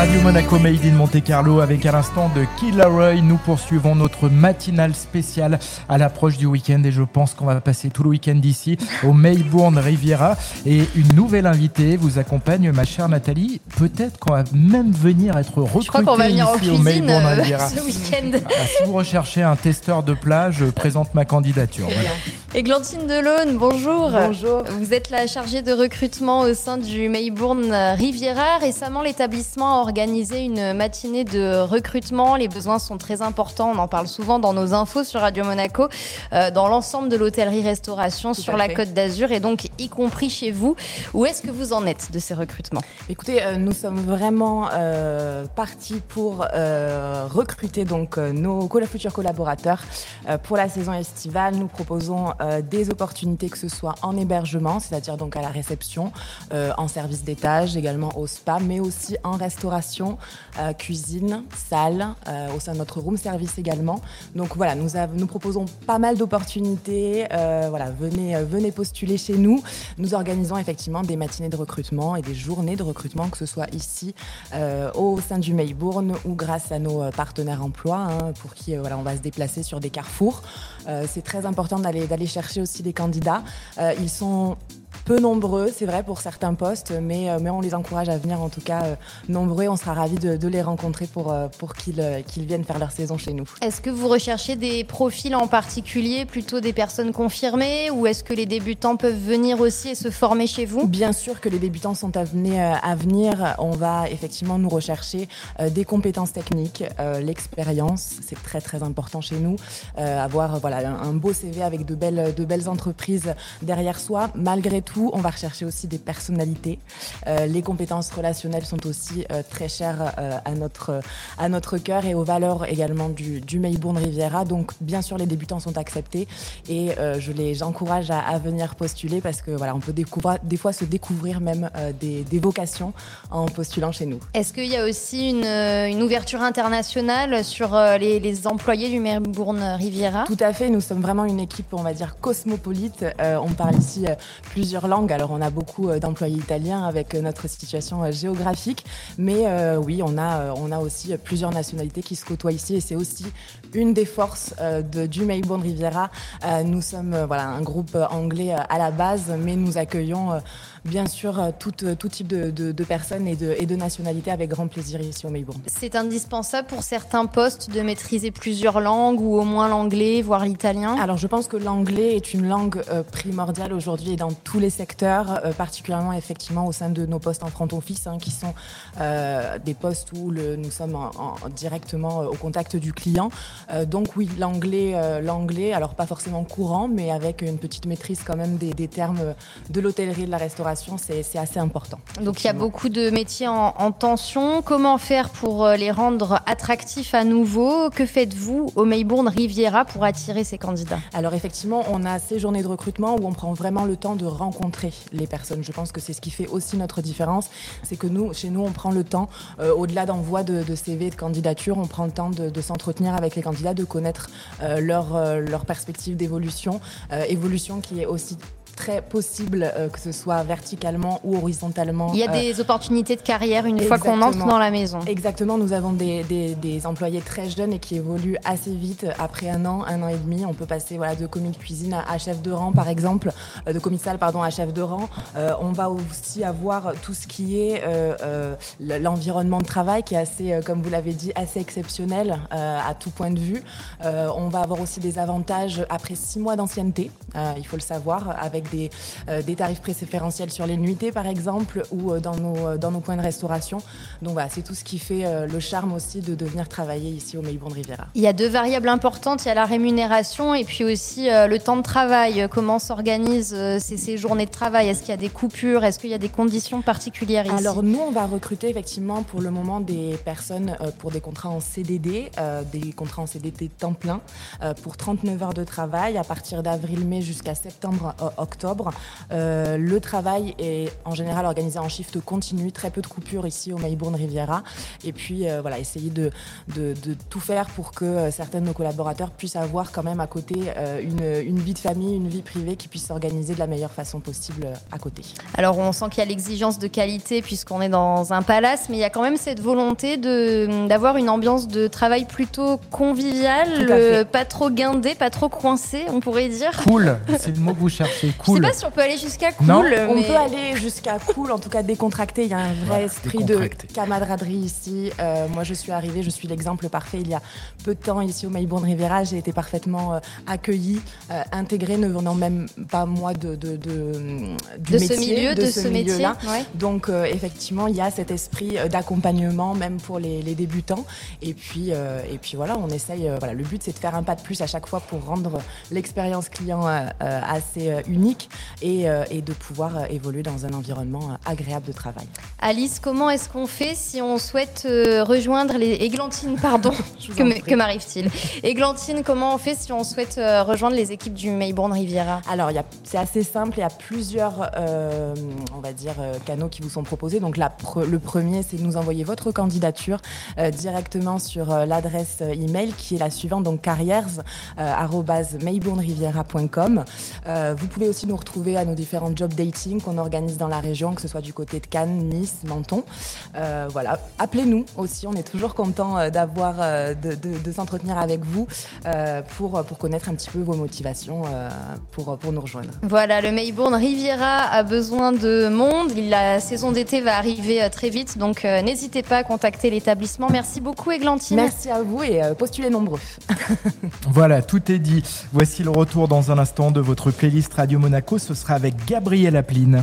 Radio Monaco Made in Monte Carlo avec à l'instant de Kid Nous poursuivons notre matinale spéciale à l'approche du week-end et je pense qu'on va passer tout le week-end d'ici au Maybourne Riviera et une nouvelle invitée vous accompagne, ma chère Nathalie. Peut-être qu'on va même venir être recrutée ici au Maybourne euh, Riviera. Ce week-end. Ah, si vous recherchez un testeur de plage, je présente ma candidature. Églantine Delaune, bonjour. Bonjour. Vous êtes la chargée de recrutement au sein du Maybourne Riviera. Récemment, l'établissement a organisé une matinée de recrutement. Les besoins sont très importants. On en parle souvent dans nos infos sur Radio Monaco, euh, dans l'ensemble de l'hôtellerie-restauration sur la Côte d'Azur et donc y compris chez vous. Où est-ce que vous en êtes de ces recrutements? Écoutez, euh, nous sommes vraiment euh, partis pour recruter donc nos futurs collaborateurs pour la saison estivale. Nous proposons euh, des opportunités que ce soit en hébergement, c'est-à-dire donc à la réception, euh, en service d'étage, également au spa, mais aussi en restauration, euh, cuisine, salle, au sein de notre room service également. Donc voilà, nous, nous proposons pas mal d'opportunités. voilà, venez, venez postuler chez nous. Nous organisons effectivement des matinées de recrutement et des journées de recrutement, que ce soit ici au sein du Maybourne ou grâce à nos partenaires emploi, hein, pour qui voilà, on va se déplacer sur des carrefours. C'est très important d'aller chercher aussi des candidats. Euh, ils sont peu nombreux, c'est vrai, pour certains postes, mais, euh, mais on les encourage à venir en tout cas euh, nombreux. On sera ravis de, les rencontrer pour, euh, pour qu'ils qu'ils viennent faire leur saison chez nous. Est-ce que vous recherchez des profils en particulier, plutôt des personnes confirmées, ou est-ce que les débutants peuvent venir aussi et se former chez vous? Bien sûr que les débutants sont à venir. À venir. On va effectivement nous rechercher des compétences techniques, l'expérience, c'est très très important chez nous. avoir voilà, un beau CV avec de belles, de belles entreprises derrière soi, malgré tout on va rechercher aussi des personnalités. Euh, les compétences relationnelles sont aussi euh, très chères euh, à notre à notre cœur et aux valeurs également du, du Maybourne Riviera. Donc bien sûr les débutants sont acceptés et je les encourage à, venir postuler parce que voilà on peut découvrir des fois se découvrir même des, vocations en postulant chez nous. Est-ce qu'il y a aussi une, ouverture internationale sur les, les, employés du Maybourne Riviera? Tout à fait. Nous sommes vraiment une équipe on va dire cosmopolite. on parle ici plusieurs langues. Alors on a beaucoup euh, d'employés italiens avec euh, notre situation euh, géographique, mais oui, on a, on a aussi plusieurs nationalités qui se côtoient ici et c'est aussi une des forces de, du Maybourne Riviera. nous sommes voilà, un groupe anglais à la base, mais nous accueillons bien sûr tout, tout type de, de, personnes et de, et de nationalités avec grand plaisir ici au Maybourne. C'est indispensable pour certains postes de maîtriser plusieurs langues ou au moins l'anglais, voire l'italien? Alors je pense que l'anglais est une langue primordiale aujourd'hui et dans tous les secteurs, euh, particulièrement effectivement au sein de nos postes en front office, hein, qui sont euh, des postes où le, nous sommes en, directement euh, au contact du client. donc oui, l'anglais, l'anglais, alors pas forcément courant, mais avec une petite maîtrise quand même des, termes de l'hôtellerie et de la restauration, c'est assez important. Donc il y a beaucoup de métiers en, en tension. Comment faire pour les rendre attractifs à nouveau? Que faites-vous au Maybourne Riviera pour attirer ces candidats? Alors effectivement, on a ces journées de recrutement où on prend vraiment le temps de rencontrer les personnes. Je pense que c'est ce qui fait aussi notre différence, c'est que nous, chez nous, on prend le temps, euh, au-delà d'envoi de, de, CV, de candidature, on prend le temps de, s'entretenir avec les candidats, de connaître euh, leur, euh, leur perspective d'évolution, évolution qui est aussi très possible, euh, que ce soit verticalement ou horizontalement. Il y a des euh, opportunités de carrière une fois qu'on entre dans la maison. Exactement, nous avons des, des, employés très jeunes et qui évoluent assez vite. Après un an, un an et demi, on peut passer voilà, de commis de cuisine à, chef de rang, par exemple, euh, de commis de salle pardon, à chef de rang. on va aussi avoir tout ce qui est l'environnement de travail qui est assez, comme vous l'avez dit, assez exceptionnel à tout point de vue. on va avoir aussi des avantages après six mois d'ancienneté, il faut le savoir, avec euh, des, tarifs préférentiels sur les nuitées, par exemple, ou euh, dans nos, euh, dans nos points de restauration. Donc voilà, c'est tout ce qui fait le charme aussi de, devenir travailler ici au Maybourne Riviera. Il y a deux variables importantes, il y a la rémunération et puis aussi le temps de travail. Comment s'organisent ces, journées de travail? Est-ce qu'il y a des coupures? Est-ce qu'il y a des conditions particulières ici? Alors nous, on va recruter effectivement pour le moment des personnes pour des contrats en CDD, des contrats en CDD temps plein, pour 39 heures de travail à partir d'avril-mai jusqu'à septembre-octobre octobre. le travail est en général organisé en shift continu, très peu de coupures ici au Maybourne Riviera. Et puis voilà, essayer de, de, tout faire pour que certains de nos collaborateurs puissent avoir quand même à côté une, une vie de famille, une vie privée qui puisse s'organiser de la meilleure façon possible à côté. Alors on sent qu'il y a l'exigence de qualité puisqu'on est dans un palace, mais il y a quand même cette volonté d'avoir une ambiance de travail plutôt conviviale, pas trop guindée, pas trop coincée, on pourrait dire. Cool, c'est le mot que vous cherchez, cool. Je sais pas si on peut aller jusqu'à cool. Non. On peut aller jusqu'à cool, en tout cas décontracté. Il y a un vrai esprit de camaraderie ici. Euh, moi je suis arrivée, je suis l'exemple parfait. Il y a peu de temps ici au Maybourne Riviera, j'ai été parfaitement euh, accueillie, euh, intégrée, ne venant même pas moi de, de, de, du métier, ce milieu, de, ce, métier-là. Donc effectivement, il y a cet esprit d'accompagnement, même pour les, débutants. Et puis, et puis voilà, on essaye. voilà, le but c'est de faire un pas de plus à chaque fois pour rendre l'expérience client assez unique et, et, de pouvoir évoluer dans un environnement agréable de travail. Alice, comment est-ce qu'on fait si on souhaite rejoindre les Églantines, pardon, que, que m'arrive-t-il? Églantine, comment on fait si on souhaite rejoindre les équipes du Maybourne Riviera? Alors, c'est assez simple. Il y a plusieurs, euh, on va dire, euh, canaux qui vous sont proposés. Donc, la le premier, c'est de nous envoyer votre candidature euh, directement sur l'adresse email qui est la suivante, donc vous pouvez aussi nous retrouver à nos différents job dating qu'on organise dans la région, que ce soit du côté de Cannes, Nice, Menton. voilà, appelez-nous aussi. On est toujours content d'avoir, de, de s'entretenir avec vous pour pour connaître un petit peu vos motivations pour pour nous rejoindre. Voilà, le Maybourne Riviera a besoin de monde. La saison d'été va arriver euh, très vite, donc euh, n'hésitez pas à contacter l'établissement. Merci beaucoup, Églantine. Merci à vous et euh, postulez nombreux. voilà, tout est dit. Voici le retour dans un instant de votre playlist Radio Monaco. Ce sera avec Gabriel Apline.